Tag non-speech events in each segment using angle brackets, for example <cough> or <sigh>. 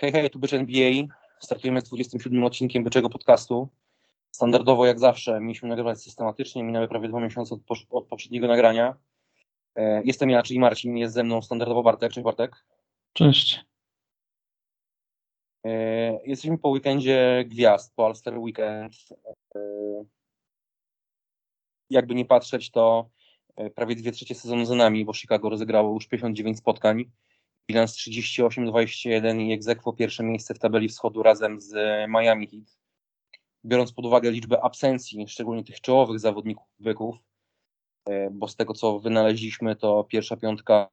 Hej, hej, tu Bycz NBA. Startujemy z 27 odcinkiem Byczego Podcastu. Standardowo jak zawsze mieliśmy nagrywać systematycznie, minęły prawie dwa miesiące od, od poprzedniego nagrania. E, jestem ja, czyli Marcin, jest ze mną standardowo Bartek. Cześć Bartek. Cześć. E, jesteśmy po weekendzie gwiazd, po All-Star Weekend. E, jakby nie patrzeć, to e, prawie dwie trzecie sezonu za nami, bo Chicago rozegrało już 59 spotkań. Bilans 38-21 i egzekwo pierwsze miejsce w tabeli wschodu razem z Miami Heat. Biorąc pod uwagę liczbę absencji, szczególnie tych czołowych zawodników byków, e, bo z tego co wynaleźliśmy, to pierwsza piątka,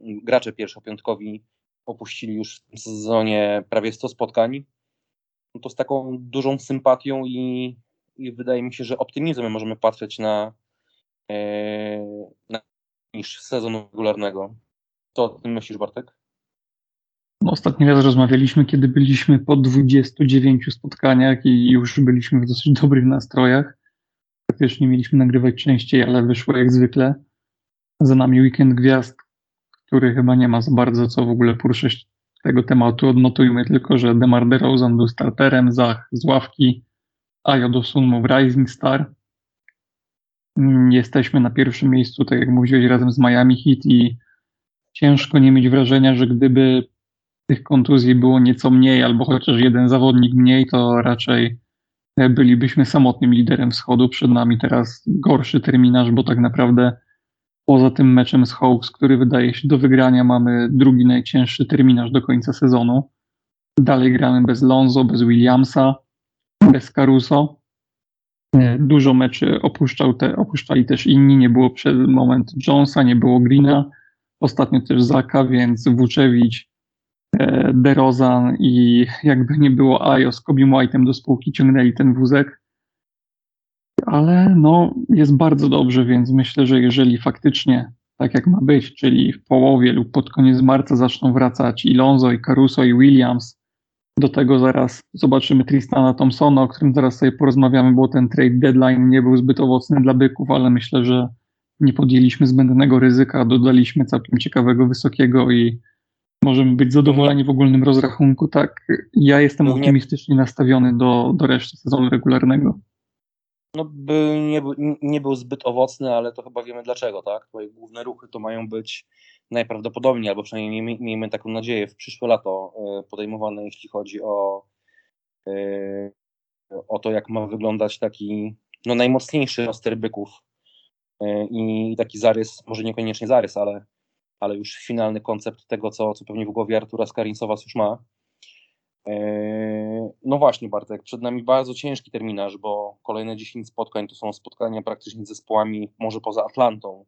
gracze pierwszopiątkowi opuścili już w sezonie prawie 100 spotkań. No to z taką dużą sympatią i, i wydaje mi się, że optymizmem możemy patrzeć na, e, na niż sezonu regularnego. Co o tym myślisz, Bartek? No, ostatni raz rozmawialiśmy, kiedy byliśmy po 29 spotkaniach i już byliśmy w dosyć dobrych nastrojach. Faktycznie mieliśmy nagrywać częściej, ale wyszło jak zwykle. Za nami weekend gwiazd, który chyba nie ma za bardzo co w ogóle poruszyć tego tematu. Odnotujmy tylko, że DeMar DeRozan był starterem, Zach z ławki, Ayo Dosunmu w Rising Star. Mm, Jesteśmy na pierwszym miejscu, tak jak mówiłeś, razem z Miami Heat i ciężko nie mieć wrażenia, że gdyby tych kontuzji było nieco mniej, albo chociaż jeden zawodnik mniej, to raczej e, bylibyśmy samotnym liderem wschodu. Przed nami teraz gorszy terminarz, bo tak naprawdę poza tym meczem z Hawks, który wydaje się do wygrania, mamy drugi najcięższy terminarz do końca sezonu. Dalej gramy bez Lonzo, bez Williamsa, bez Caruso. E, Dużo meczy opuszczał te, opuszczali też inni, nie było przed moment Jonesa, nie było Greena, ostatnio też Zaka, więc e, DeRozan i jakby nie było Ayo z Kobe White'em do spółki ciągnęli ten wózek. Ale no, jest bardzo dobrze, więc myślę, że jeżeli faktycznie tak jak ma być, czyli w połowie lub pod koniec marca zaczną wracać i Lonzo, i Caruso, i Williams, do tego zaraz zobaczymy Tristana Thompsona, o którym zaraz sobie porozmawiamy, bo ten trade deadline nie był zbyt owocny dla byków, ale myślę, że nie podjęliśmy zbędnego ryzyka, dodaliśmy całkiem ciekawego, wysokiego i możemy być zadowoleni w ogólnym rozrachunku. Tak, ja jestem No nie- optymistycznie nastawiony do, do reszty sezonu regularnego. No, by nie, był- nie był zbyt owocny, ale to chyba wiemy dlaczego, tak? Twoje główne ruchy to mają być najprawdopodobniej, albo przynajmniej miejmy, taką nadzieję, w przyszłe lato e, podejmowane, jeśli chodzi o, e, o to, jak ma wyglądać taki no, najmocniejszy roster byków E, i taki zarys, może niekoniecznie zarys, ale, ale już finalny koncept tego, co, co pewnie w głowie Artura Skarincowas już ma. E, No właśnie, Bartek, przed nami bardzo ciężki terminarz, bo kolejne 10 spotkań to są spotkania praktycznie z zespołami, może poza Atlantą,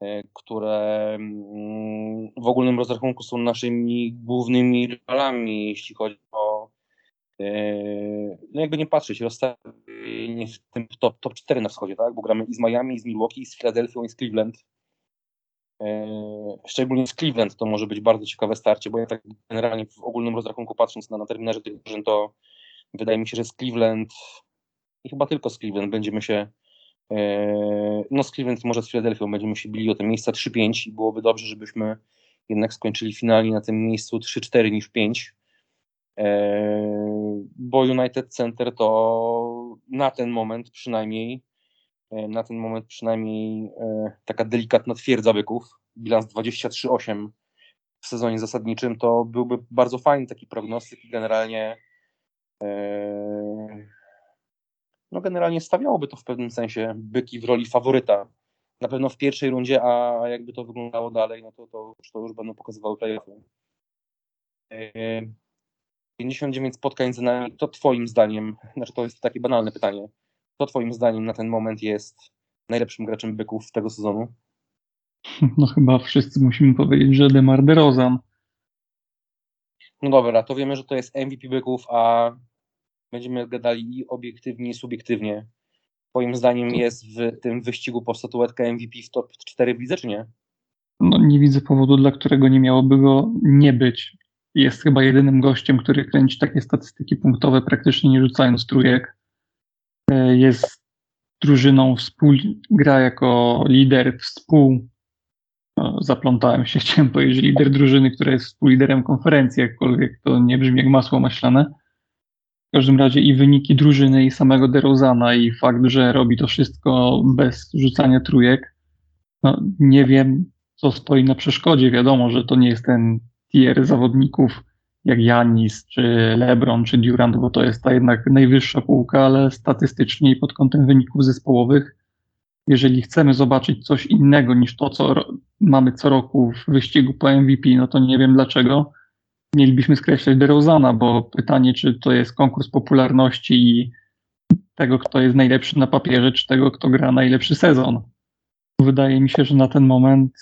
e, które mm, w ogólnym rozrachunku są naszymi głównymi rywalami, jeśli chodzi o e, no jakby nie patrzeć, rozstawienie w tym top, top 4 na wschodzie, tak? Bo gramy i z Miami, i z Milwaukee, i z Filadelfią, i z Cleveland. E, Szczególnie z Cleveland to może być bardzo ciekawe starcie, bo ja tak generalnie w ogólnym rozrachunku patrząc na, na terminarze tych drużyn, to wydaje mi się, że z Cleveland i chyba tylko z Cleveland będziemy się e, no z Cleveland może z Filadelfią będziemy się bili o te miejsca 3-5 i byłoby dobrze, żebyśmy jednak skończyli finalnie na tym miejscu 3-4 niż 5 e, bo United Center to na ten moment przynajmniej na ten moment przynajmniej e, taka delikatna twierdza byków, bilans 23-8 w sezonie zasadniczym, to byłby bardzo fajny taki prognostyk i generalnie e, no generalnie stawiałoby to w pewnym sensie byki w roli faworyta. Na pewno w pierwszej rundzie, a jakby to wyglądało dalej, no to, to, to już będą pokazywały playoffy. E, 59 spotkań za nami, to twoim zdaniem, znaczy to jest takie banalne pytanie, kto twoim zdaniem na ten moment jest najlepszym graczem byków tego sezonu? No chyba wszyscy musimy powiedzieć, że DeMar DeRozan. No dobra, to wiemy, że to jest MVP byków, a będziemy gadali i obiektywnie, i subiektywnie. Twoim zdaniem jest w tym wyścigu po statuetkę MVP w top 4 w lidze, czy nie? No nie widzę powodu, dla którego nie miałoby go nie być. Jest chyba jedynym gościem, który kręci takie statystyki punktowe, praktycznie nie rzucając trójek. E, Jest drużyną, współ, gra jako lider, współ no, zaplątałem się, <laughs> chciałem powiedzieć, lider drużyny, która jest współliderem konferencji, jakkolwiek to nie brzmi jak masło maślane. W każdym razie i wyniki drużyny i samego DeRozana i fakt, że robi to wszystko bez rzucania trójek, no, nie wiem, co stoi na przeszkodzie. Wiadomo, że to nie jest ten tier zawodników jak Janis, czy LeBron, czy Durant, bo to jest ta jednak najwyższa półka, ale statystycznie i pod kątem wyników zespołowych, jeżeli chcemy zobaczyć coś innego niż to, co mamy co roku w wyścigu po MVP, no to nie wiem dlaczego mielibyśmy skreślać DeRozana, bo pytanie, czy to jest konkurs popularności i tego, kto jest najlepszy na papierze, czy tego, kto gra najlepszy sezon. Wydaje mi się, że na ten moment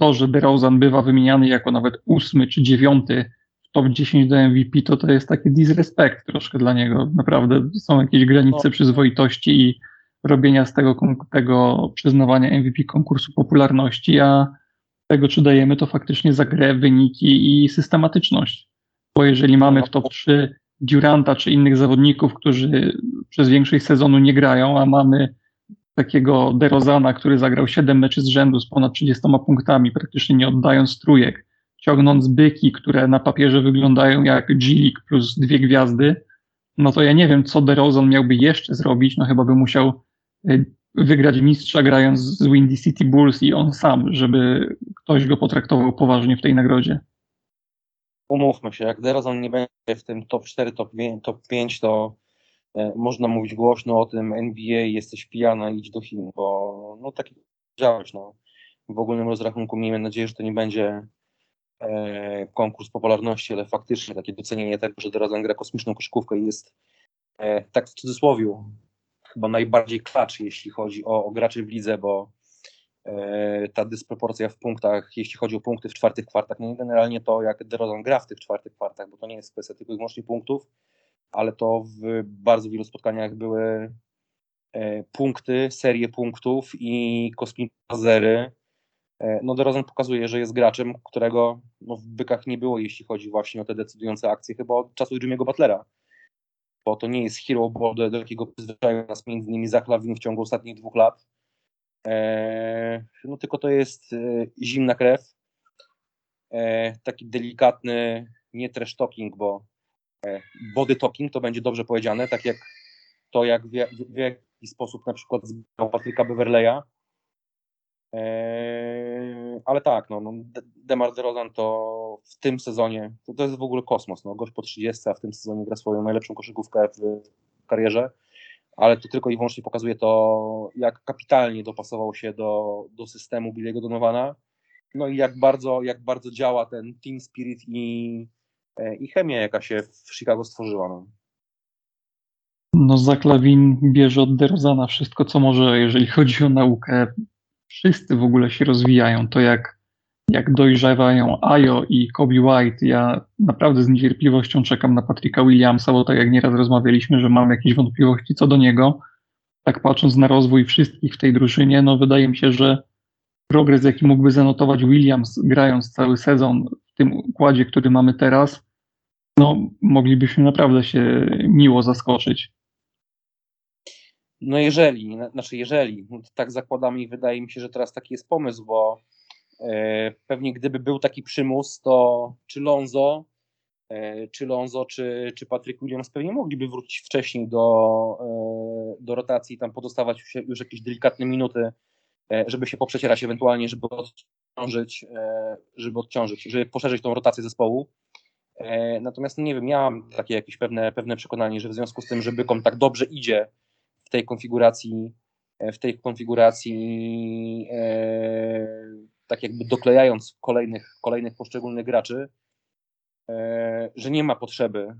to, że DeRozan bywa wymieniany jako nawet ósmy czy dziewiąty w top 10 do MVP, to to jest taki disrespect troszkę dla niego. Naprawdę są jakieś granice no. przyzwoitości i robienia z tego, tego przyznawania MVP konkursu popularności, a tego, czy dajemy to faktycznie za grę, wyniki i systematyczność. Bo jeżeli mamy w top 3 Duranta czy innych zawodników, którzy przez większość sezonu nie grają, a mamy takiego DeRozana, który zagrał 7 meczy z rzędu z ponad 30 punktami, praktycznie nie oddając trójek, ciągnąc byki, które na papierze wyglądają jak G-League plus dwie gwiazdy, no to ja nie wiem, co DeRozan miałby jeszcze zrobić, no chyba by musiał y, wygrać mistrza grając z Windy City Bulls i on sam, żeby ktoś go potraktował poważnie w tej nagrodzie. Umówmy się, jak DeRozan nie będzie w tym top 4, top 5, top 5 to można mówić głośno o tym NBA, jesteś pijana, idź do Chin, bo no tak działać, no. W ogólnym rozrachunku miejmy nadzieję, że to nie będzie e, konkurs popularności, ale faktycznie takie docenienie tego, że teraz gra kosmiczną koszykówkę i jest e, tak w cudzysłowie chyba najbardziej klacz, jeśli chodzi o, o graczy w lidze, bo e, ta dysproporcja w punktach, jeśli chodzi o punkty w czwartych kwartach, no generalnie to jak DeRozan gra w tych czwartych kwartach, bo to nie jest kwestia tylko i wyłącznie punktów, ale to w bardzo wielu spotkaniach były e, punkty, serie punktów i kosmiczne zery. E, no DeRozan pokazuje, że jest graczem, którego no, w bykach nie było, jeśli chodzi właśnie o te decydujące akcje, chyba od czasów Jimmy'ego Butlera. Bo to nie jest hero do, jakiego przyzwyczaił nas między innymi Zachlawin w ciągu ostatnich dwóch lat. E, no tylko to jest e, zimna krew, e, taki delikatny, nie trash talking, bo body talking, to będzie dobrze powiedziane, tak jak to, jak w, w jaki sposób na przykład zbał Patryka Beverleya. Eee, ale tak, no, no Demar DeRozan to w tym sezonie, to, to jest w ogóle kosmos, no, gość po 30, a w tym sezonie gra swoją najlepszą koszykówkę w karierze, ale to tylko i wyłącznie pokazuje to, jak kapitalnie dopasował się do, do systemu Billy'ego Donowana, no i jak bardzo, jak bardzo działa ten team spirit i i chemię, jaka się w Chicago stworzyła. No. No, Zaklawin bierze od DeRozana wszystko, co może, jeżeli chodzi o naukę. Wszyscy w ogóle się rozwijają. To jak, jak dojrzewają Ajo i Kobe White. Ja naprawdę z niecierpliwością czekam na Patricka Williamsa, bo tak jak nieraz rozmawialiśmy, że mam jakieś wątpliwości co do niego. Tak patrząc na rozwój wszystkich w tej drużynie, no wydaje mi się, że progres, jaki mógłby zanotować Williams, grając cały sezon tym układzie, który mamy teraz, no moglibyśmy naprawdę się miło zaskoczyć. No jeżeli, znaczy jeżeli, no tak zakładamy i wydaje mi się, że teraz taki jest pomysł, bo e, pewnie gdyby był taki przymus, to czy Lonzo, e, czy Lonzo, czy, czy Patrick Williams pewnie mogliby wrócić wcześniej do, e, do rotacji, tam podostawać już, jakieś delikatne minuty, żeby się poprzecierać ewentualnie, żeby odciążyć, e, żeby odciążyć, żeby poszerzyć tą rotację zespołu. E, natomiast nie wiem, miałam takie jakieś pewne, pewne przekonanie, że w związku z tym, że Bykom tak dobrze idzie w tej konfiguracji, e, w tej konfiguracji, tak jakby doklejając kolejnych, kolejnych poszczególnych graczy, że nie ma potrzeby,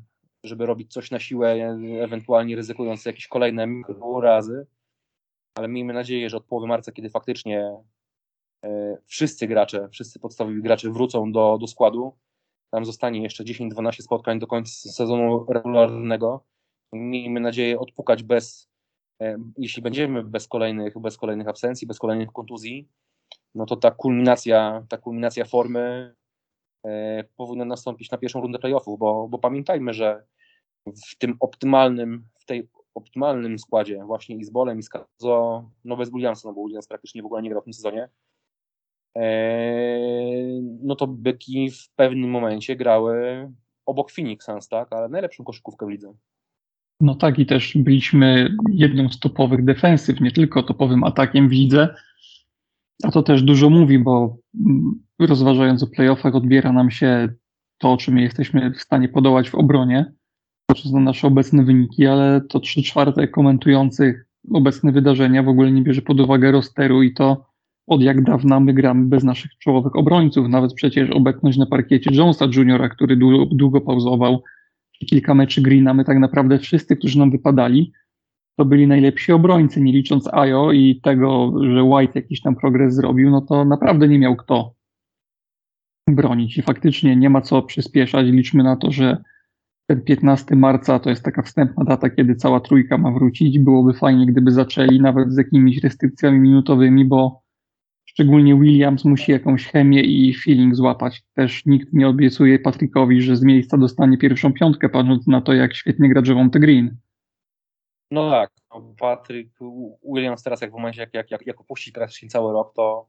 żeby robić coś na siłę, ewentualnie ryzykując jakieś kolejne razy, ale miejmy nadzieję, że od połowy marca, kiedy faktycznie wszyscy gracze, wszyscy podstawowi gracze wrócą do, do składu, tam zostanie jeszcze 10-12 spotkań do końca sezonu regularnego. Miejmy nadzieję odpukać bez, e, jeśli będziemy bez kolejnych, bez kolejnych absencji, bez kolejnych kontuzji, no to ta kulminacja, ta kulminacja formy e, powinna nastąpić na pierwszą rundę playoffów, bo, bo pamiętajmy, że w tym optymalnym, w tej optymalnym składzie właśnie i z Bolem i z Kazo, no bez Williamsa, no bo Williams praktycznie w ogóle nie grał w tym sezonie, no to byki w pewnym momencie grały obok Phoenix Suns, tak? Ale najlepszą koszykówkę w lidze. No tak, i też byliśmy jedną z topowych defensyw, nie tylko topowym atakiem w lidze. A to też dużo mówi, bo mm, rozważając o playoffach, odbiera nam się to, czym jesteśmy w stanie podołać w obronie, patrząc na nasze obecne wyniki, ale to trzy czwarte komentujących obecne wydarzenia w ogóle nie bierze pod uwagę rosteru i to od jak dawna my gramy bez naszych czołowych obrońców. Nawet przecież obecność na parkiecie Jonesa Juniora, który długo, długo pauzował, kilka meczy Greena, my tak naprawdę wszyscy, którzy nam wypadali, to byli najlepsi obrońcy, nie licząc Ajo i tego, że White jakiś tam progres zrobił, no to naprawdę nie miał kto bronić i faktycznie nie ma co przyspieszać. Liczmy na to, że ten 15 marca to jest taka wstępna data, kiedy cała trójka ma wrócić. Byłoby fajnie, gdyby zaczęli nawet z jakimiś restrykcjami minutowymi, bo szczególnie Williams musi jakąś chemię i feeling złapać. Też nikt nie obiecuje Patrickowi, że z miejsca dostanie pierwszą piątkę, patrząc na to, jak świetnie gra Javonte Green. No tak, no Patryk Williams teraz jak w momencie, jak, jak, jak, jak opuści praktycznie cały rok, to,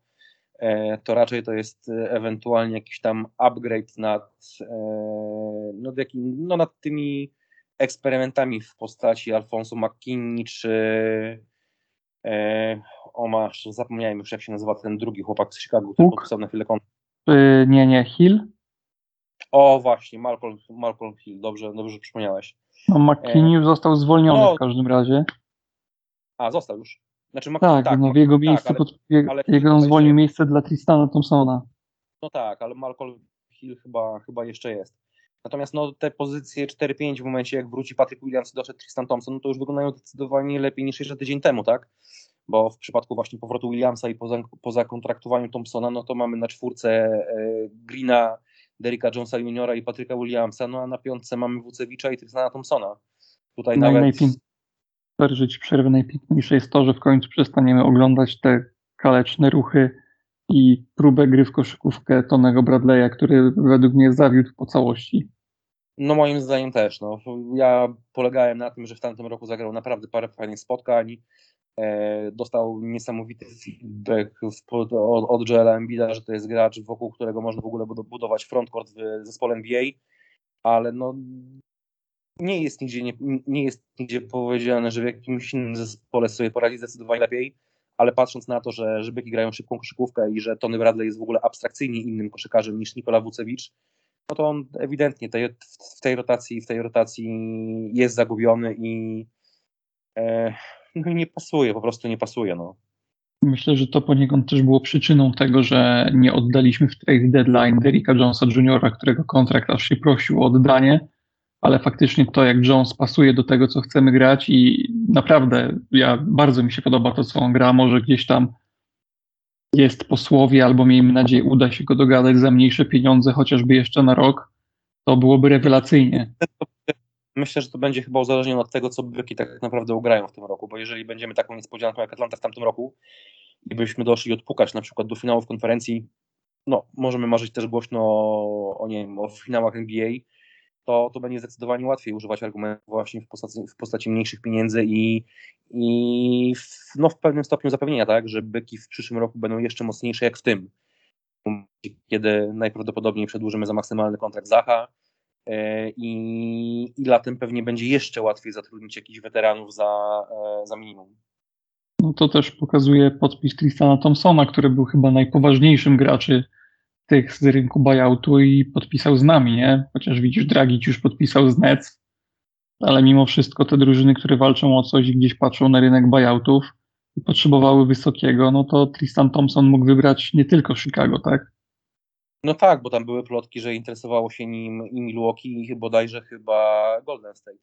e, to raczej to jest e, ewentualnie jakiś tam upgrade nad, e, no, jakim, no, nad tymi eksperymentami w postaci Alfonso McKinney czy e, o masz, zapomniałem już jak się nazywa ten drugi chłopak z Chicago, który podpisał na chwilę kontrakt. Yy, nie, nie, Hill? O właśnie, Malcolm, Malcolm Hill, dobrze, dobrze przypomniałeś. No, McKinney już został zwolniony no, w każdym razie. A, został już. Znaczy, tak, tak, no w jego tak, miejsce, ale, pod, ale jego on zwolnił miejsce dla Tristana Thompsona. No tak, ale Malcolm Hill chyba, chyba jeszcze jest. Natomiast no, te pozycje 4-5 w momencie, jak wróci Patrick Williams i doszedł Tristan Thompson, no to już wyglądają zdecydowanie lepiej niż jeszcze tydzień temu, tak? Bo w przypadku właśnie powrotu Williamsa i poza, po zakontraktowaniu Thompsona, no to mamy na czwórce e, Greena, Derricka Jonesa Juniora i Patryka Williamsa, no a na piątce mamy Wucewicza i Tristana Thompsona. Tutaj no nawet... Najpięk... Przerwy najpiękniejsze jest to, że w końcu przestaniemy oglądać te kaleczne ruchy i próbę gry w koszykówkę Tonego Bradley'a, który według mnie zawiódł po całości. No moim zdaniem też. No. Ja polegałem na tym, że w tamtym roku zagrał naprawdę parę fajnych spotkań. E, dostał niesamowity feedback od, Joela Embida, że to jest gracz, wokół którego można w ogóle budować frontcourt w zespole NBA, ale no nie jest nigdzie, nie, nie jest nigdzie powiedziane, że w jakimś innym zespole sobie poradzi zdecydowanie lepiej, ale patrząc na to, że, że grają szybką koszykówkę i że Tony Bradley jest w ogóle abstrakcyjnie innym koszykarzem niż Nikola Wucewicz, no to on ewidentnie tej, w tej rotacji w tej rotacji jest zagubiony i e, no nie pasuje, po prostu nie pasuje. No. Myślę, że to poniekąd też było przyczyną tego, że nie oddaliśmy w trade deadline Derricka Jonesa Jr., którego kontrakt aż się prosił o oddanie, ale faktycznie to, jak Jones pasuje do tego, co chcemy grać i naprawdę ja bardzo mi się podoba to, co on gra, może gdzieś tam jest posłowie, albo miejmy nadzieję uda się go dogadać za mniejsze pieniądze, chociażby jeszcze na rok, to byłoby rewelacyjnie. Myślę, że to będzie chyba uzależnione od tego, co byki tak naprawdę ugrają w tym roku, bo jeżeli będziemy taką niespodzianką jak Atlanta w tamtym roku i byśmy doszli odpukać na przykład do finałów konferencji, no możemy marzyć też głośno o, nie wiem, o finałach NBA, to, to będzie zdecydowanie łatwiej używać argumentów właśnie w postaci, w postaci mniejszych pieniędzy i, i w, no, w pewnym stopniu zapewnienia, tak, że byki w przyszłym roku będą jeszcze mocniejsze jak w tym, kiedy najprawdopodobniej przedłużymy za maksymalny kontrakt Zacha e, i, i latem pewnie będzie jeszcze łatwiej zatrudnić jakichś weteranów za, e, za minimum. No to też pokazuje podpis Tristana Thompsona, który był chyba najpoważniejszym graczy tych z rynku buyoutu i podpisał z nami, nie? Chociaż widzisz, Dragic już podpisał z Nets, ale mimo wszystko te drużyny, które walczą o coś i gdzieś patrzą na rynek buyoutów i potrzebowały wysokiego, no to Tristan Thompson mógł wybrać nie tylko Chicago, tak? No tak, bo tam były plotki, że interesowało się nim i Milwaukee i bodajże chyba Golden State.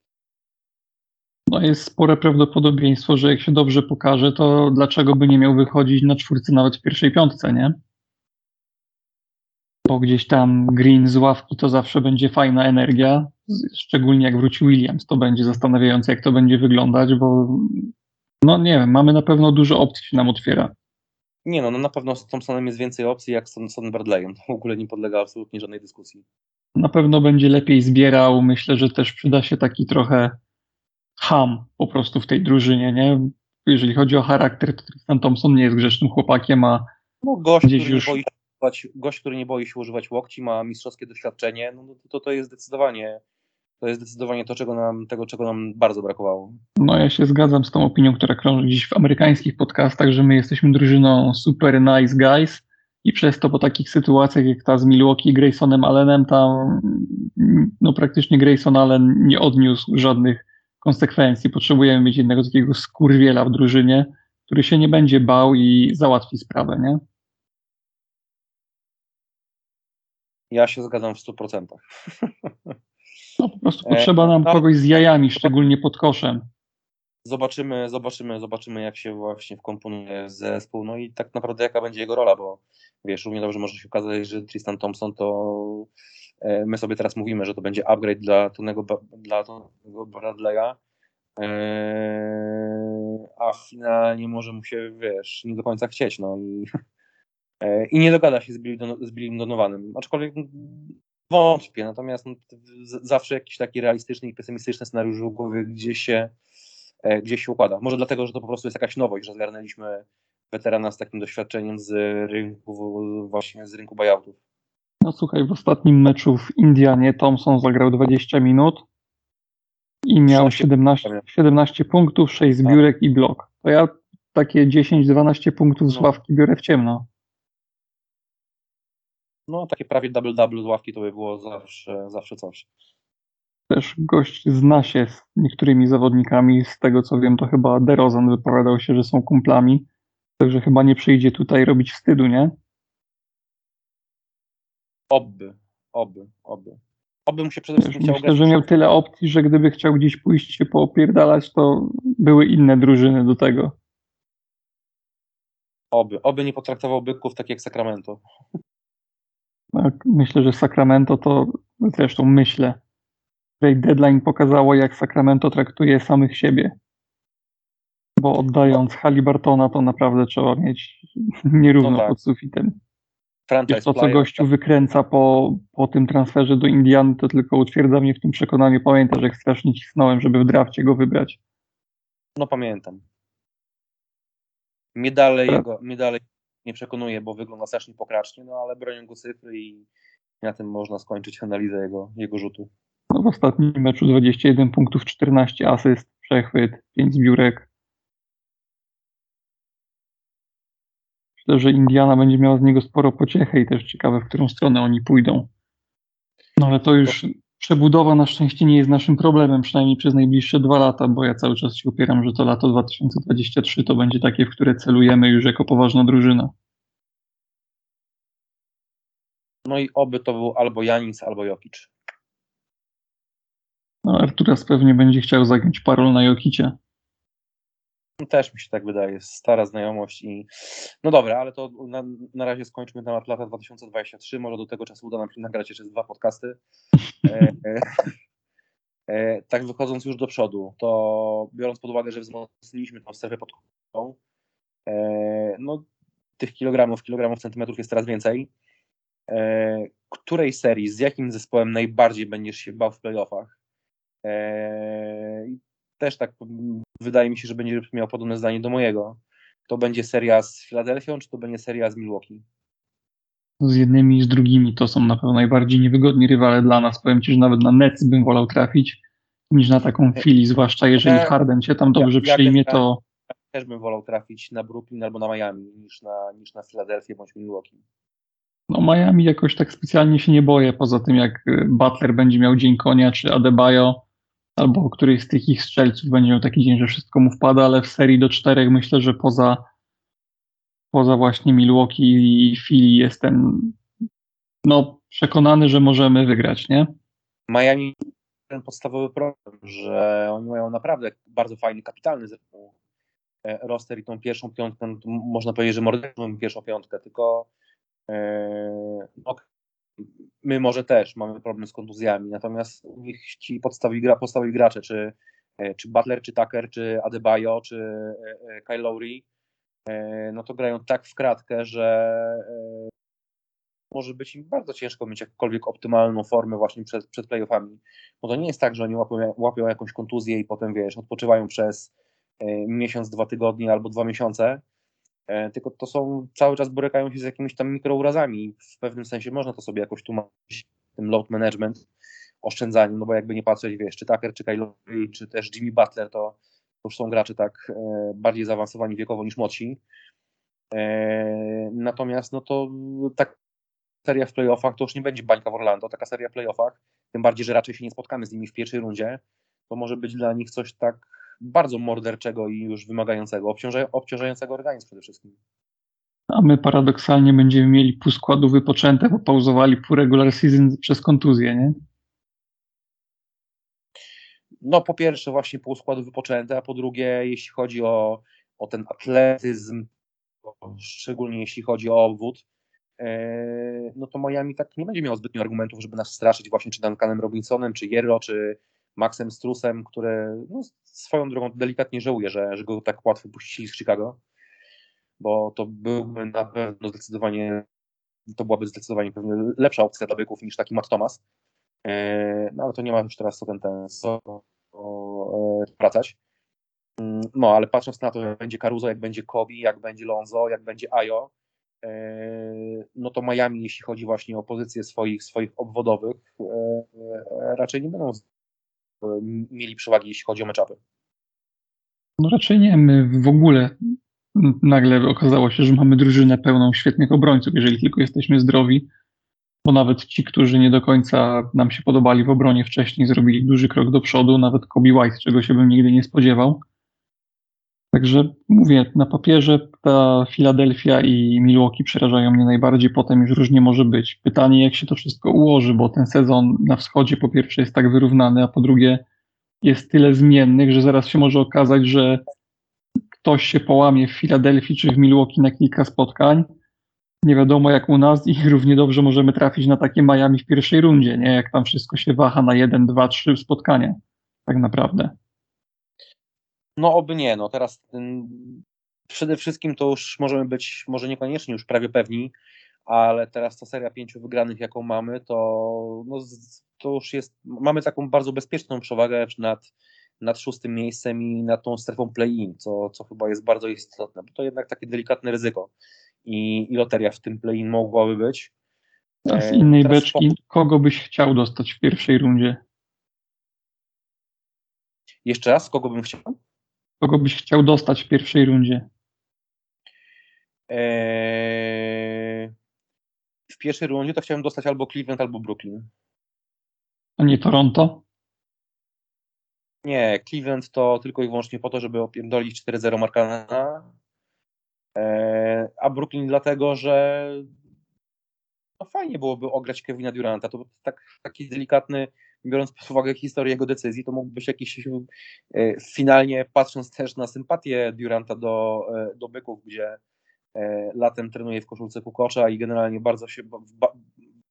No jest spore prawdopodobieństwo, że jak się dobrze pokaże, to dlaczego by nie miał wychodzić na czwórce nawet w pierwszej piątce, nie? bo gdzieś tam Green z ławki to zawsze będzie fajna energia, szczególnie jak wróci Williams, to będzie zastanawiające, jak to będzie wyglądać, bo no nie wiem, mamy na pewno dużo opcji się nam otwiera. Nie no, no na pewno z Thompsonem jest więcej opcji jak z Thompsonem Bradleyem. To w ogóle nie podlega absolutnie żadnej dyskusji. Na pewno będzie lepiej zbierał. Myślę, że też przyda się taki trochę ham po prostu w tej drużynie, nie? Jeżeli chodzi o charakter, to Tristan Thompson nie jest grzecznym chłopakiem, a No, gość, Gdzieś który już- nie boi się używać, gość, który nie boi się używać łokci, ma mistrzowskie doświadczenie, no to, to jest zdecydowanie to jest zdecydowanie to, czego nam, tego, czego nam bardzo brakowało. No ja się zgadzam z tą opinią, która krąży gdzieś w amerykańskich podcastach, że my jesteśmy drużyną super nice guys i przez to po takich sytuacjach jak ta z Milwaukee i Graysonem Allenem tam no praktycznie Grayson Allen nie odniósł żadnych konsekwencji. Potrzebujemy mieć jednego takiego skurwiela w drużynie, który się nie będzie bał i załatwi sprawę, nie? Ja się zgadzam w 100%. <laughs> No po prostu E, potrzeba nam no. kogoś z jajami, szczególnie pod koszem. Zobaczymy, zobaczymy, zobaczymy, jak się właśnie wkomponuje zespół, no i tak naprawdę jaka będzie jego rola, bo wiesz, równie dobrze może się okazać, że Tristan Thompson to e, my sobie teraz mówimy, że to będzie upgrade dla Tonego, dla Tonego Bradley'a, e, a finalnie może mu się, wiesz, nie do końca chcieć, no i, <laughs> i nie dogada się z Billy Don- z Billym Donovanem, aczkolwiek wątpię, natomiast no, zawsze jakiś taki realistyczny i pesymistyczny scenariusz w głowie gdzieś się e, gdzieś się układa. Może dlatego, że to po prostu jest jakaś nowość, że zgarnęliśmy weterana z takim doświadczeniem z rynku, właśnie z rynku buyoutów. No słuchaj, w ostatnim meczu w Indianie Thompson zagrał 20 minut i miał 16 17, 17 punktów, 6 zbiórek i blok. To ja takie 10-12 punktów z No. ławki biorę w ciemno. No, takie prawie double-double z ławki to by było zawsze, zawsze coś. Też gość zna się z niektórymi zawodnikami, z tego co wiem to chyba DeRozan wypowiadał się, że są kumplami, także chyba nie przyjdzie tutaj robić wstydu, nie? Oby, oby, oby. Oby mu się przede wszystkim chciał Myślę, że miał tyle opcji, że gdyby chciał gdzieś pójść się poopierdalać, to były inne drużyny do tego. Oby, oby nie potraktował byków tak jak Sacramento. Tak, myślę, że Sacramento to zresztą myślę. Trade deadline pokazało, jak Sacramento traktuje samych siebie. Bo oddając Halibartona, to naprawdę trzeba mieć nierówno No tak. pod sufitem. Franchise to, co gościu wykręca po, po tym transferze do Indian, to tylko utwierdza mnie w tym przekonaniu. Pamiętasz, jak strasznie cisnąłem, żeby w drafcie go wybrać. No pamiętam. Mnie dalej, Tak. jego, mnie dalej nie przekonuje, bo wygląda strasznie pokracznie, no ale bronią go cyfry i na tym można skończyć analizę jego, jego rzutu. No, w ostatnim meczu 21 punktów, 14 asyst, przechwyt, 5 zbiórek. Myślę, że Indiana będzie miała z niego sporo pociechy i też ciekawe, w którą stronę oni pójdą. No ale to już przebudowa na szczęście nie jest naszym problemem, przynajmniej przez najbliższe dwa lata, bo ja cały czas się upieram, że to lato 2023 to będzie takie, w które celujemy już jako poważna drużyna. No i oby to był albo Janis, albo Jokic. No, Arturas pewnie będzie chciał zagiąć parol na Jokicie. Też mi się tak wydaje, stara znajomość i no dobra, ale to na, na razie skończmy temat lata 2023, może do tego czasu uda nam się nagrać jeszcze dwa podcasty. E, e, e, tak wychodząc już do przodu, to biorąc pod uwagę, że wzmocniliśmy tą strefę podkówkową, e, no tych kilogramów, kilogramów, centymetrów jest coraz więcej. E, której serii, z jakim zespołem najbardziej będziesz się bał w playoffach? Też tak wydaje mi się, że będzie miał podobne zdanie do mojego. To będzie seria z Filadelfią, czy to będzie seria z Milwaukee? z jednymi i z drugimi to są na pewno najbardziej niewygodni rywale dla nas. Powiem Ci, że nawet na Nets bym wolał trafić niż na taką Philly, zwłaszcza jeżeli Ja- Harden się tam dobrze ja przyjmie, generalnie- to Też bym wolał trafić na Brooklyn albo na Miami niż na, niż na Filadelfię bądź Milwaukee. no Miami jakoś tak specjalnie się nie boję, poza tym jak y, Butler będzie miał dzień konia, czy Adebayo, albo któryś z tych ich strzelców będzie miał taki dzień, że wszystko mu wpada, ale w serii do czterech myślę, że poza poza właśnie Milwaukee i Philly jestem no przekonany, że możemy wygrać, nie? Miami ten podstawowy problem, że oni mają naprawdę bardzo fajny, kapitalny zespół. E, Roster i tą pierwszą piątkę, no można powiedzieć, że morderczą pierwszą piątkę, tylko no, my może też mamy problem z kontuzjami, natomiast u nich ci podstawowi, gra, podstawowi gracze, czy, e, czy Butler, czy Tucker, czy Adebayo, czy e, e, Kyle Lowry, no to grają tak w kratkę, że może być im bardzo ciężko mieć jakąkolwiek optymalną formę właśnie przed, przed playoffami. Bo to nie jest tak, że oni łapią, łapią jakąś kontuzję i potem, wiesz, odpoczywają przez miesiąc, dwa tygodnie albo dwa miesiące, tylko to są, cały czas borykają się z jakimiś tam mikrourazami. W pewnym sensie można to sobie jakoś tłumaczyć, tym load management, oszczędzaniem, no bo jakby nie patrzeć, wiesz, czy Tucker, czy Kyle Lowry, czy też Jimmy Butler, to, to już są gracze tak e, bardziej zaawansowani wiekowo niż młodsi. E, natomiast no to tak seria w playoffach to już nie będzie bańka w Orlando, taka seria w playoffach, tym bardziej, że raczej się nie spotkamy z nimi w pierwszej rundzie, to może być dla nich coś tak bardzo morderczego i już wymagającego, obciąża, obciążającego organizm przede wszystkim. A my paradoksalnie będziemy mieli pół składu wypoczęte, bo pauzowali pół regular season przez kontuzję, nie? No po pierwsze właśnie pół składu wypoczęte, a po drugie jeśli chodzi o, o ten atletyzm, szczególnie jeśli chodzi o obwód, e, no to Miami tak nie będzie miało zbytnio argumentów, żeby nas straszyć właśnie czy Duncanem Robinsonem, czy Jerro, czy Maxem Strusem, które no, swoją drogą delikatnie żałuje, że, że go tak łatwo puścili z Chicago, bo to byłby na pewno zdecydowanie, to byłaby zdecydowanie lepsza opcja dla byków niż taki Matt Thomas. E, no ale to nie ma już teraz co ten, ten co e, wracać. Mm, no, ale patrząc na to, jak będzie Caruso, jak będzie Kobi, jak będzie Lonzo, jak będzie Ayo, e, no to Miami, jeśli chodzi właśnie o pozycję swoich, swoich obwodowych, raczej nie będą mieli przewagi, jeśli chodzi o meczapy. No raczej nie. My w ogóle nagle okazało się, że mamy drużynę pełną świetnych obrońców, jeżeli tylko jesteśmy zdrowi, bo nawet ci, którzy nie do końca nam się podobali w obronie wcześniej, zrobili duży krok do przodu, nawet Kobe White, czego się bym nigdy nie spodziewał. Także mówię, na papierze ta Filadelfia i Milwaukee przerażają mnie najbardziej, potem już różnie może być. Pytanie, jak się to wszystko ułoży, bo ten sezon na wschodzie po pierwsze jest tak wyrównany, a po drugie jest tyle zmiennych, że zaraz się może okazać, że ktoś się połamie w Filadelfii czy w Milwaukee na kilka spotkań. Nie wiadomo jak u nas i <laughs> równie dobrze możemy trafić na takie Miami w pierwszej rundzie, nie? Jak tam wszystko się waha na jeden, dwa, trzy spotkania. Tak naprawdę. No oby nie, no teraz ten, przede wszystkim to już możemy być, może niekoniecznie już prawie pewni, ale teraz ta seria pięciu wygranych, jaką mamy, to, no, to już jest, mamy taką bardzo bezpieczną przewagę nad, nad szóstym miejscem i nad tą strefą play-in, co, co chyba jest bardzo istotne, bo to jednak takie delikatne ryzyko i, i loteria w tym play-in mogłaby być. A z innej Teraz beczki, kogo byś chciał dostać w pierwszej rundzie? Jeszcze raz, kogo bym chciał? Kogo byś chciał dostać w pierwszej rundzie? Eee, w pierwszej rundzie to chciałem dostać albo Cleveland, albo Brooklyn. A nie Toronto? Nie, Cleveland to tylko i wyłącznie po to, żeby opierdolić 4-0 Markana, eee, a Brooklyn dlatego, że no fajnie byłoby ograć Kevina Duranta. To tak, taki delikatny biorąc pod uwagę historię jego decyzji, to mógłby być jakiś e, finalnie patrząc też na sympatię Duranta do, e, do byków, gdzie e, latem trenuje w koszulce Kukosza i generalnie bardzo się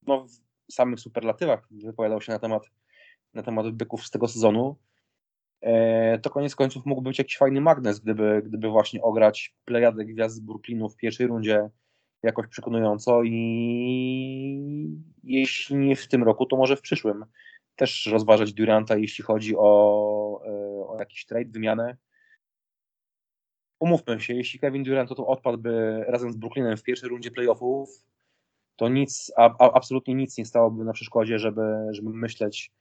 no, w samych superlatywach wypowiadał się na temat, na temat byków z tego sezonu, to koniec końców mógłby być jakiś fajny magnes, gdyby, gdyby właśnie ograć plejadę gwiazd z Brooklynu w pierwszej rundzie jakoś przekonująco i jeśli nie w tym roku, to może w przyszłym też rozważać Duranta, jeśli chodzi o, e, o jakiś trade, wymianę. Umówmy się, jeśli Kevin Durant to odpadłby razem z Brooklynem w pierwszej rundzie playoffów, to nic, a, a, absolutnie nic nie stałoby na przeszkodzie, żeby, żeby myśleć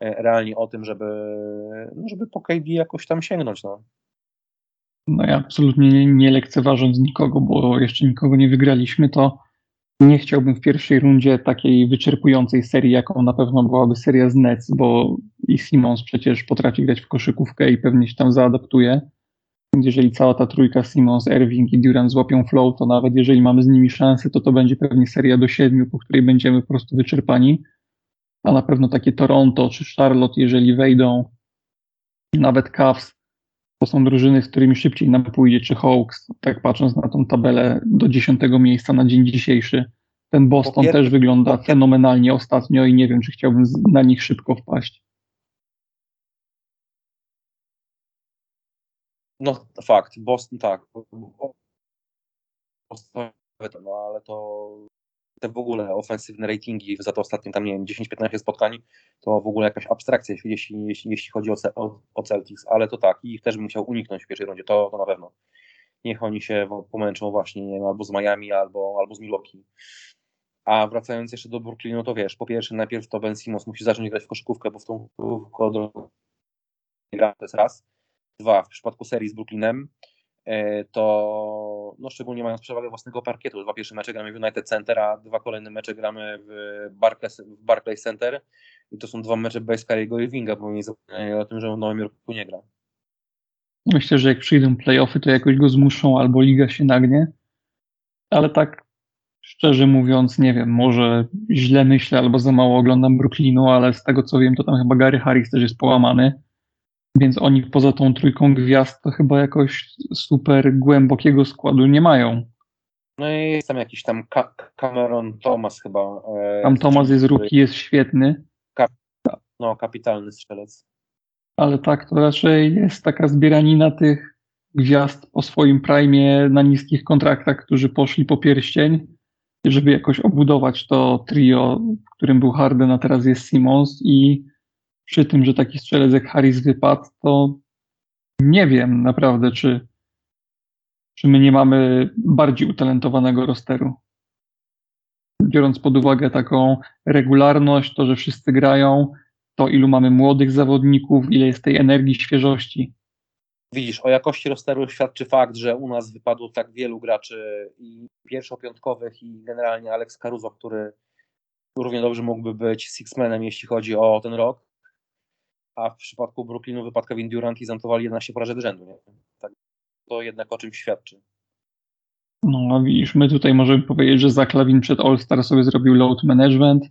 e, realnie o tym, żeby, no żeby po KD jakoś tam sięgnąć. No. No ja absolutnie nie, nie lekceważąc nikogo, bo jeszcze nikogo nie wygraliśmy, to nie chciałbym w pierwszej rundzie takiej wyczerpującej serii, jaką na pewno byłaby seria z Nets, bo i Simons przecież potrafi grać w koszykówkę i pewnie się tam zaadaptuje. Jeżeli cała ta trójka Simons, Irving i Durant złapią flow, to nawet jeżeli mamy z nimi szansę, to to będzie pewnie seria do siedmiu, po której będziemy po prostu wyczerpani. A na pewno takie Toronto czy Charlotte, jeżeli wejdą, nawet Cavs, to są drużyny, z którymi szybciej nam pójdzie, czy Hawks, tak patrząc na tą tabelę do dziesiątego miejsca na dzień dzisiejszy. Ten Boston też wygląda fenomenalnie ostatnio i nie wiem, czy chciałbym na nich szybko wpaść. No fakt, Boston tak. Boston, no ale to te w ogóle ofensywne ratingi za to ostatnie tam, nie wiem, 10-15 spotkań, to w ogóle jakaś abstrakcja, jeśli, jeśli, jeśli chodzi o, o, o Celtics, ale to tak, ich też bym chciał uniknąć w pierwszej rundzie, to, to na pewno. niech oni się pomęczą właśnie nie wiem, albo z Miami, albo, albo z Milwaukee. A wracając jeszcze do Brooklynu, to wiesz, po pierwsze najpierw to Ben Simmons musi zacząć grać w koszykówkę, bo w tą koszykówkę gra, to jest raz. Dwa, w przypadku serii z Brooklynem, e, no szczególnie mając przewagę własnego parkietu, dwa pierwsze mecze gramy w United Center, a dwa kolejne mecze gramy w Barclays, w Barclays Center. I to są dwa mecze bez Kariego Irvinga, bo nie o tym, że w Nowym Jorku nie gra. Myślę, że jak przyjdą playoffy, to jakoś go zmuszą albo liga się nagnie, ale tak szczerze mówiąc, nie wiem, może źle myślę albo za mało oglądam Brooklynu, ale z tego co wiem, to tam chyba Gary Harris też jest połamany, więc oni poza tą trójką gwiazd to chyba jakoś super głębokiego składu nie mają. No i jest tam jakiś tam Cameron Thomas chyba. E, tam Thomas jest ruki, jest świetny. no, kapitalny strzelec. Ale tak, to raczej jest taka zbieranina tych gwiazd po swoim prime na niskich kontraktach, którzy poszli po pierścień, żeby jakoś obudować to trio, w którym był Harden, a teraz jest Simons i przy tym, że taki strzelec jak Harris wypadł, to nie wiem naprawdę, czy, czy my nie mamy bardziej utalentowanego rosteru. Biorąc pod uwagę taką regularność, to, że wszyscy grają, to ilu mamy młodych zawodników, ile jest tej energii, świeżości. Widzisz, o jakości rosteru świadczy fakt, że u nas wypadło tak wielu graczy i pierwszopiątkowych i generalnie Alex Caruso, który równie dobrze mógłby być sixmanem, jeśli chodzi o ten rok, a w przypadku Brooklynu wypadł Kevin Durant i zantowali 11 porażek rzędu. Nie? Tak, to jednak o czymś świadczy. No a widzisz, my tutaj możemy powiedzieć, że Zaklawin przed All-Star sobie zrobił load management,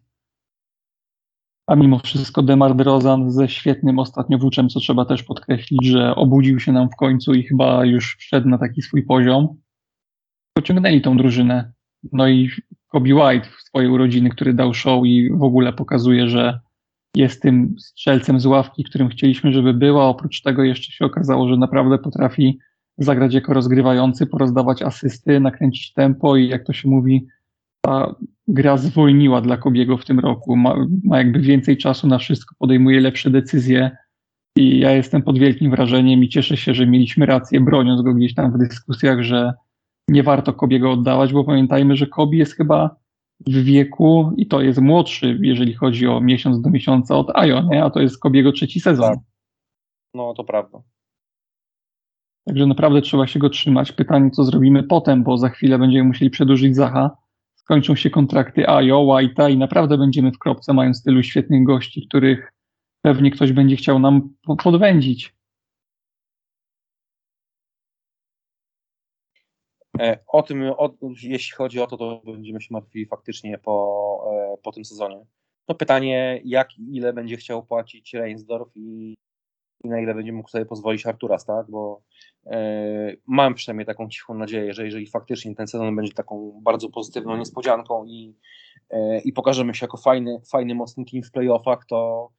a mimo wszystko Demar DeRozan ze świetnym ostatnio włóczem, co trzeba też podkreślić, że obudził się nam w końcu i chyba już wszedł na taki swój poziom. Pociągnęli tą drużynę. No i Kobe White w swojej urodziny, który dał show i w ogóle pokazuje, że jest tym strzelcem z ławki, którym chcieliśmy, żeby była. Oprócz tego jeszcze się okazało, że naprawdę potrafi zagrać jako rozgrywający, porozdawać asysty, nakręcić tempo i jak to się mówi, ta gra zwolniła dla Kobiego w tym roku. Ma, ma jakby więcej czasu na wszystko, podejmuje lepsze decyzje i ja jestem pod wielkim wrażeniem i cieszę się, że mieliśmy rację, broniąc go gdzieś tam w dyskusjach, że nie warto Kobiego oddawać, bo pamiętajmy, że Kobi jest chyba w wieku i to jest młodszy, jeżeli chodzi o miesiąc do miesiąca od Ajo, nie? a to jest Kobiego trzeci sezon. Tak. No to prawda. Także naprawdę trzeba się go trzymać. Pytanie, co zrobimy potem, bo za chwilę będziemy musieli przedłużyć Zacha. Skończą się kontrakty Ajo, White'a i naprawdę będziemy w kropce, mając tylu świetnych gości, których pewnie ktoś będzie chciał nam podwędzić. O tym, o, jeśli chodzi o to, to będziemy się martwili faktycznie po, e, po tym sezonie. No pytanie, jak ile będzie chciał płacić Reinsdorf i, i na ile będzie mógł sobie pozwolić Arturas, tak? Bo e, mam przynajmniej taką cichą nadzieję, że jeżeli faktycznie ten sezon będzie taką bardzo pozytywną niespodzianką i, e, i pokażemy się jako fajny, fajny, mocny team w playoffach, to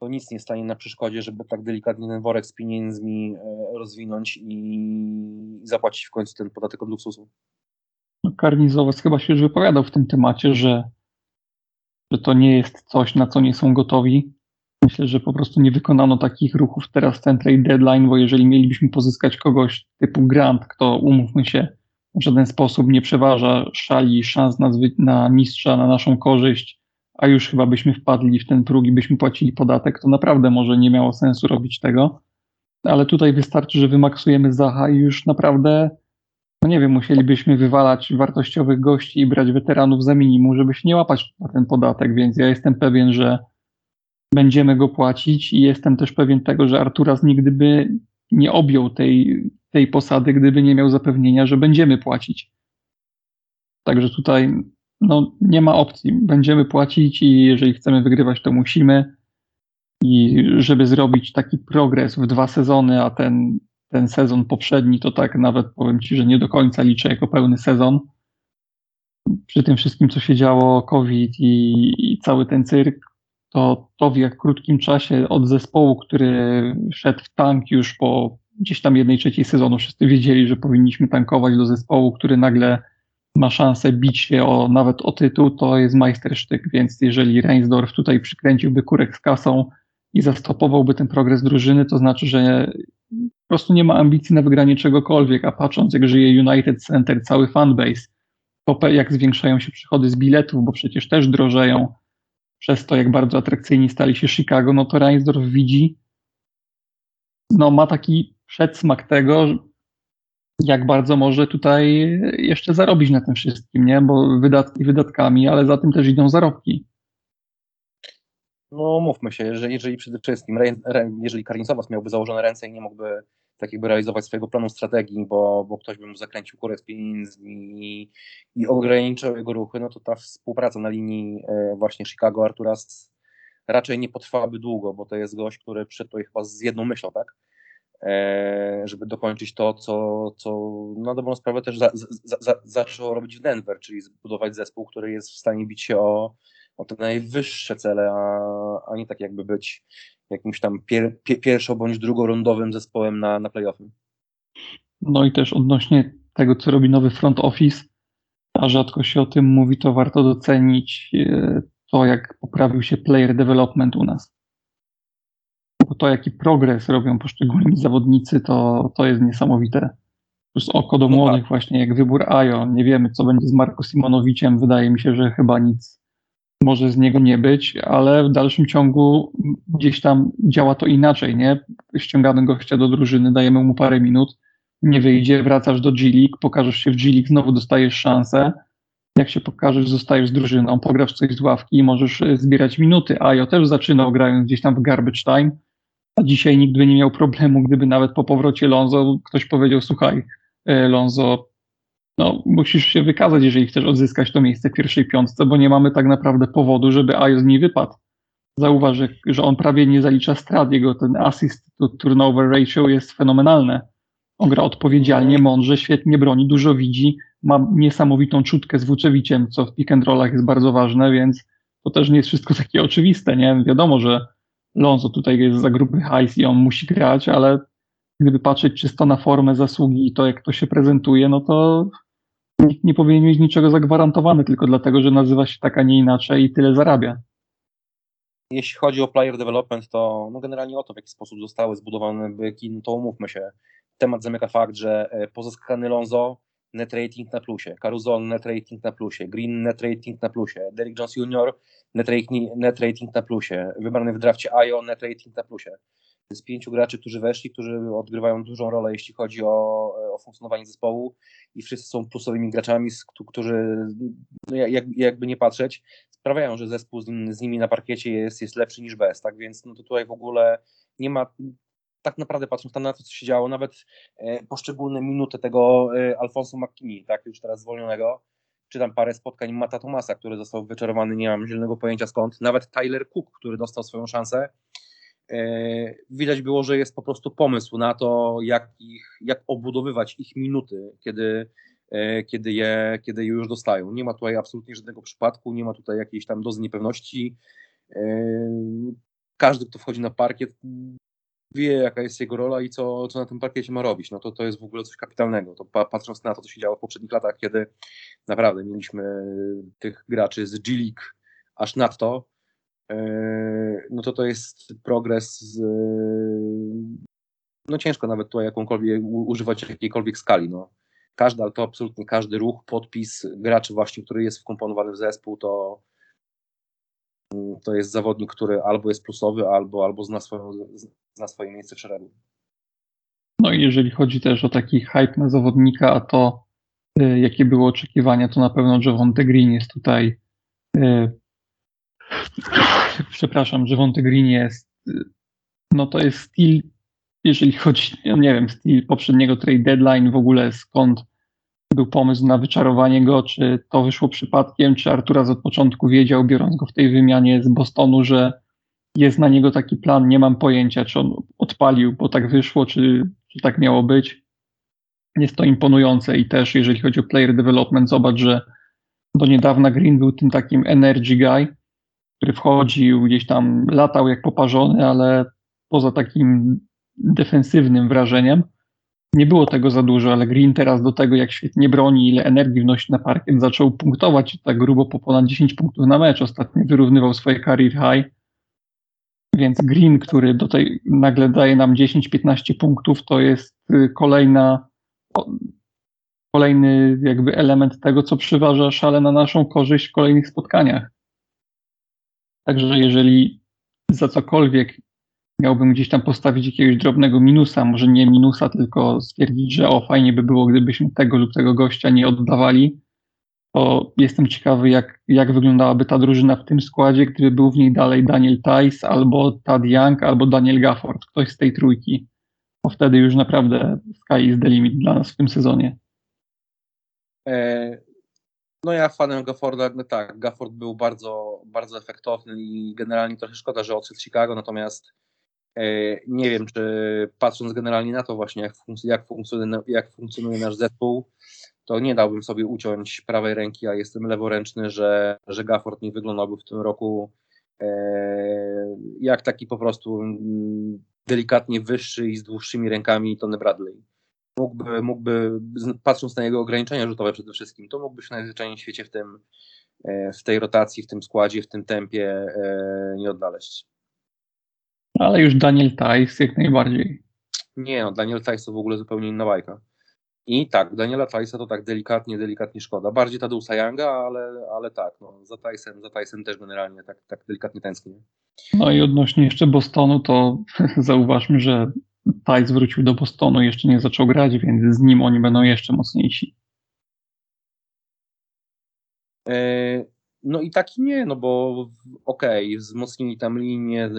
to nic nie stanie na przeszkodzie, żeby tak delikatnie ten worek z pieniędzmi e, rozwinąć i zapłacić w końcu ten podatek od luksusu. No, Karnizowas chyba się już wypowiadał w tym temacie, że, że to nie jest coś, na co nie są gotowi. Myślę, że po prostu nie wykonano takich ruchów teraz ten trade deadline, bo jeżeli mielibyśmy pozyskać kogoś typu Grant, kto umówmy się, w żaden sposób nie przeważa szali szans na, na mistrza na naszą korzyść, a już chyba byśmy wpadli w ten próg i byśmy płacili podatek, to naprawdę może nie miało sensu robić tego. Ale tutaj wystarczy, że wymaksujemy Zacha i już naprawdę, no nie wiem, musielibyśmy wywalać wartościowych gości i brać weteranów za minimum, żeby się nie łapać na ten podatek, więc ja jestem pewien, że będziemy go płacić i jestem też pewien tego, że Arturas nigdy by nie objął tej, tej posady, gdyby nie miał zapewnienia, że będziemy płacić. Także tutaj no, nie ma opcji. Będziemy płacić i jeżeli chcemy wygrywać, to musimy. I żeby zrobić taki progres w dwa sezony, a ten, ten sezon poprzedni, to tak nawet powiem Ci, że nie do końca liczę jako pełny sezon. Przy tym wszystkim, co się działo, COVID i, i cały ten cyrk, to to w jak krótkim czasie od zespołu, który szedł w tank już po gdzieś tam jednej trzeciej sezonu, wszyscy wiedzieli, że powinniśmy tankować do zespołu, który nagle ma szansę bić się o, nawet o tytuł, to jest majstersztyk, więc jeżeli Reinsdorf tutaj przykręciłby kurek z kasą i zastopowałby ten progres drużyny, to znaczy, że po prostu nie ma ambicji na wygranie czegokolwiek, a patrząc jak żyje United Center, cały fanbase, to jak zwiększają się przychody z biletów, bo przecież też drożeją, przez to jak bardzo atrakcyjni stali się Chicago, no to Reinsdorf widzi, no ma taki przedsmak tego, jak bardzo może tutaj jeszcze zarobić na tym wszystkim, nie? Bo wydatki wydatkami, ale za tym też idą zarobki. No mówmy się, że jeżeli przede wszystkim, jeżeli Karnicowas miałby założone ręce i nie mógłby tak jakby realizować swojego planu strategii, bo, bo ktoś by mu zakręcił kurę z pieniędzmi i, i jego ruchy, no to ta współpraca na linii e, właśnie Chicago-Arturas raczej nie potrwałaby długo, bo to jest gość, który przyszedł tutaj chyba z jedną myślą, tak? E, żeby dokończyć to, co, co na dobrą sprawę też za, za, za, zaczął robić w Denver, czyli zbudować zespół, który jest w stanie bić się o, o te najwyższe cele, a, a nie tak jakby być jakimś tam pier, pier, pierwszo- bądź drugorundowym zespołem na, na playoffy. No i też odnośnie tego, co robi nowy front office, a rzadko się o tym mówi, to warto docenić e, to, jak poprawił się player development u nas. Bo to, jaki progres robią poszczególni zawodnicy, to, to jest niesamowite. Plus oko do no młodych tak. właśnie, jak wybór Ajo. Nie wiemy, co będzie z Marko Simonowiciem. Wydaje mi się, że chyba nic może z niego nie być, ale w dalszym ciągu gdzieś tam działa to inaczej, nie? Ściągamy gościa do drużyny, dajemy mu parę minut, nie wyjdzie, wracasz do G-League, pokażesz się w G-League, znowu dostajesz szansę. Jak się pokażesz, zostajesz z drużyną, pograsz coś z ławki i możesz e, zbierać minuty. A ja też zaczynał grając gdzieś tam w garbage time, a dzisiaj nikt by nie miał problemu, gdyby nawet po powrocie Lonzo ktoś powiedział, słuchaj, e, Lonzo, no, musisz się wykazać, jeżeli chcesz odzyskać to miejsce w pierwszej piątce, bo nie mamy tak naprawdę powodu, żeby Ajo z niej wypadł. Zauważ, że on prawie nie zalicza strat, jego ten assist to turnover ratio jest fenomenalne. On gra odpowiedzialnie, mądrze, świetnie broni, dużo widzi, ma niesamowitą czutkę z Wuczewiciem, co w pick and rollach jest bardzo ważne, więc to też nie jest wszystko takie oczywiste, nie? Wiadomo, że Lonzo tutaj jest za gruby hajs i on musi grać, ale gdyby patrzeć czysto na formę, zasługi i to, jak to się prezentuje, no to nikt nie powinien mieć niczego zagwarantowane tylko dlatego, że nazywa się tak, a nie inaczej i tyle zarabia. Jeśli chodzi o player development, to no generalnie o to, w jaki sposób zostały zbudowane byki, no to umówmy się. Temat zamyka fakt, że e, pozyskany Lonzo net rating na plusie, Caruso net rating na plusie, Green net rating na plusie, Derrick Jones Jr. net rating, net rating na plusie, wybrany w drafcie Ayo net rating na plusie z pięciu graczy, którzy weszli, którzy odgrywają dużą rolę, jeśli chodzi o, o funkcjonowanie zespołu i wszyscy są plusowymi graczami, którzy no jak, jakby nie patrzeć, sprawiają, że zespół z, z, nimi na parkiecie jest, jest lepszy niż bez, tak więc no to tutaj w ogóle nie ma tak naprawdę patrząc tam na to, co się działo, nawet e, poszczególne minuty tego e, Alfonso McKinney, tak, już teraz zwolnionego, czy tam parę spotkań Mata Tomasa, który został wyczarowany, nie mam zielonego pojęcia skąd, nawet Tyler Cook, który dostał swoją szansę, E, widać było, że jest po prostu pomysł na to, jak, ich, jak obudowywać ich minuty, kiedy, kiedy, je, kiedy je już dostają. Nie ma tutaj absolutnie żadnego przypadku, nie ma tutaj jakiejś tam dozy niepewności. Każdy, kto wchodzi na parkiet, wie, jaka jest jego rola i co, co na tym parkiecie ma robić. No to, to jest w ogóle coś kapitalnego. To patrząc na to, co się działo w poprzednich latach, kiedy naprawdę mieliśmy tych graczy z G-League aż nadto, Yy, no to to jest progres z, no ciężko nawet tutaj jakąkolwiek używać jakiejkolwiek skali, no. Każdy, ale to absolutnie każdy ruch, podpis graczy właśnie, który jest wkomponowany w zespół, to to jest zawodnik, który albo jest plusowy, albo, albo zna, swoją, zna swoje miejsce w szeregu. No i jeżeli chodzi też o taki hype na zawodnika, a to y, jakie były oczekiwania, to na pewno Javonte Green jest tutaj y, <coughs> przepraszam, Wątek Green jest, no to jest styl, jeżeli chodzi, nie wiem, styl poprzedniego trade deadline, w ogóle skąd był pomysł na wyczarowanie go, czy to wyszło przypadkiem, czy Artura od początku wiedział, biorąc go w tej wymianie z Bostonu, że jest na niego taki plan, nie mam pojęcia, czy on odpalił, bo tak wyszło, czy, czy tak miało być. Jest to imponujące i też jeżeli chodzi o player development, zobacz, że do niedawna Green był tym takim energy guy, który wchodził, gdzieś tam latał jak poparzony, ale poza takim defensywnym wrażeniem nie było tego za dużo, ale Green teraz do tego, jak świetnie broni, ile energii wnosi na parkiet, zaczął punktować tak grubo po ponad 10 punktów na mecz. Ostatnio wyrównywał swoje career high. Więc Green, który do tej nagle daje nam 10-15 punktów, to jest y, kolejna, kolejny jakby element tego, co przyważa szale na naszą korzyść w kolejnych spotkaniach. Także jeżeli za cokolwiek miałbym gdzieś tam postawić jakiegoś drobnego minusa, może nie minusa, tylko stwierdzić, że o, fajnie by było, gdybyśmy tego lub tego gościa nie oddawali, to jestem ciekawy, jak, jak wyglądałaby ta drużyna w tym składzie, gdyby był w niej dalej Daniel Tice, albo Tad Young, albo Daniel Gafford, ktoś z tej trójki. Bo wtedy już naprawdę sky is the limit dla nas w tym sezonie. E, no ja fanem Gafforda, no tak, Gafford był bardzo, bardzo efektowny i generalnie trochę szkoda, że odszedł z Chicago, natomiast nie wiem, czy patrząc generalnie na to właśnie, jak, jak, funkcjonuje, jak funkcjonuje nasz zespół, to nie dałbym sobie uciąć prawej ręki, a jestem leworęczny, że, że Gafford nie wyglądałby w tym roku e, jak taki po prostu mm, delikatnie wyższy i z dłuższymi rękami Tony Bradley. Mógłby, mógłby, patrząc na jego ograniczenia rzutowe przede wszystkim, to mógłby się najzwyczajniej w świecie w tym, e, w tej rotacji, w tym składzie, w tym tempie e, nie odnaleźć. Ale już Daniel Tice jak najbardziej. Nie, no Daniel Tice to w ogóle zupełnie inna bajka. I tak, Daniela Tajsa to tak delikatnie, delikatnie szkoda. Bardziej Tadeusa Younga, ale, ale tak, no, za Tajsem, za Tajsem też generalnie tak, tak delikatnie tęsknię. No i odnośnie jeszcze Bostonu, to <laughs> zauważmy, że Tajs wrócił do Bostonu, jeszcze nie zaczął grać, więc z nim oni będą jeszcze mocniejsi. E, no i taki nie, no bo okej, okay, wzmocnili tam linię,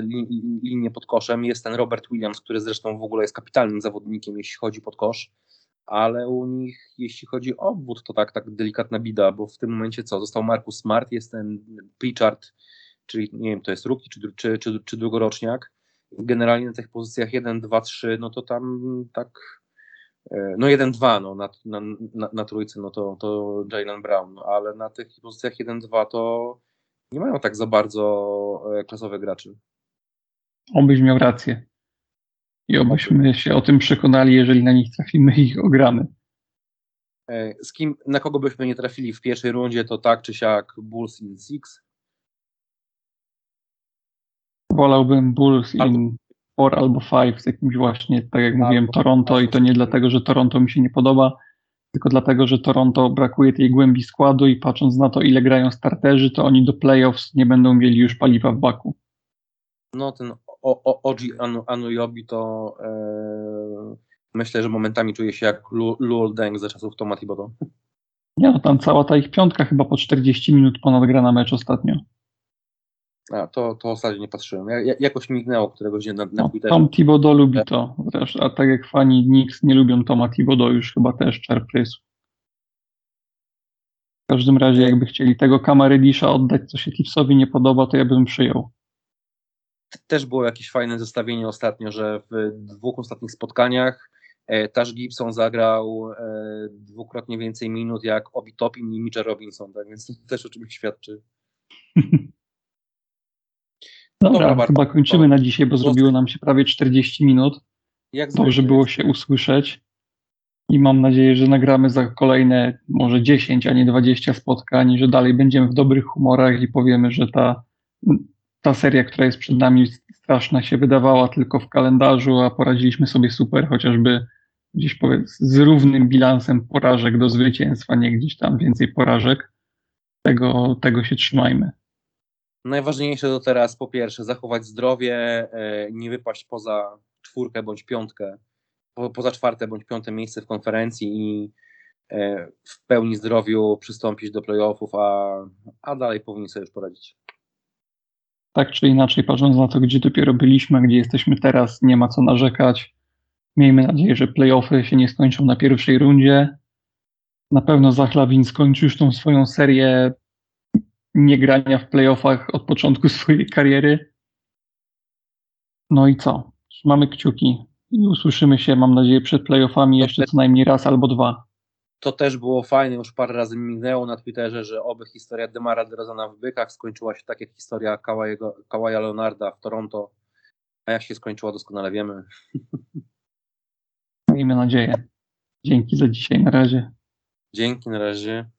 linię pod koszem. Jest ten Robert Williams, który zresztą w ogóle jest kapitalnym zawodnikiem, jeśli chodzi pod kosz ale u nich, jeśli chodzi o obwód, to tak, tak delikatna bida, bo w tym momencie co? Został Markus Smart, jest ten Pritchard, czyli nie wiem, to jest rookie czy, czy, czy, czy drugoroczniak. Generalnie na tych pozycjach 1, 2, 3, no to tam tak, no 1, 2, no na, na, na, na trójce, no to, to Jalen Brown, no, ale na tych pozycjach 1, 2 to nie mają tak za bardzo e, klasowych graczy. Obyś miał rację. I obyśmy się o tym przekonali, jeżeli na nich trafimy i ich ogramy. E, z kim, na kogo byśmy nie trafili w pierwszej rundzie, to tak czy siak Bulls in Six? Wolałbym Bulls in Four albo Five z jakimś właśnie, tak jak albo, mówiłem, Toronto i to nie dlatego, że Toronto mi się nie podoba, tylko dlatego, że Toronto brakuje tej głębi składu i patrząc na to, ile grają starterzy, to oni do playoffs nie będą mieli już paliwa w baku. No ten o, Oji Anuyobi to e, myślę, że momentami czuje się jak Luol Deng ze czasów Toma Thibodeau. Nie, no tam cała ta ich piątka chyba po 40 minut ponad gra na mecz ostatnio. A, to, to ostatnio nie patrzyłem. Ja, jakoś mignęło któregoś dnia na, na no, Tom Thibodeau lubi to. Zresztą, a tak jak fani Knicks nie lubią Toma Thibodeau, już chyba też czerprysł. W każdym razie, jakby chcieli tego Kamaredisza oddać, co się Tipsowi nie podoba, to ja bym przyjął też było jakieś fajne zestawienie ostatnio, że w dwóch ostatnich spotkaniach e, Tash Gibson zagrał e, dwukrotnie więcej minut jak Obi Topin i Mitchell Robinson, tak więc to też o czymś świadczy. <laughs> Dobra, dobra chyba kończymy na dzisiaj, bo zrobiło nam się prawie 40 minut. Jak Dobrze było się usłyszeć i mam nadzieję, że nagramy za kolejne może 10, a nie 20 spotkań, że dalej będziemy w dobrych humorach i powiemy, że ta ta seria, która jest przed nami, straszna się wydawała tylko w kalendarzu, a poradziliśmy sobie super, chociażby gdzieś powiedz z równym bilansem porażek do zwycięstwa, nie gdzieś tam więcej porażek. Tego, tego się trzymajmy. Najważniejsze to teraz po pierwsze zachować zdrowie, e, nie wypaść poza czwórkę bądź piątkę, poza czwarte bądź piąte miejsce w konferencji i e, w pełni zdrowiu przystąpić do playoffów, a, a dalej powinni sobie już poradzić tak czy inaczej, patrząc na to, gdzie dopiero byliśmy, gdzie jesteśmy teraz, nie ma co narzekać. Miejmy nadzieję, że playoffy się nie skończą na pierwszej rundzie. Na pewno Zachlawin skończy już tą swoją serię niegrania w playoffach od początku swojej kariery. No i co? Trzymamy kciuki i usłyszymy się, mam nadzieję, przed playoffami jeszcze co najmniej raz albo dwa to też było fajne, już parę razy minęło na Twitterze, że oby historia Demara DeRozana w Bykach skończyła się tak jak historia Kawaja Leonarda w Toronto, a jak się skończyła doskonale wiemy. Miejmy nadzieję. Dzięki za dzisiaj, na razie. Dzięki, na razie.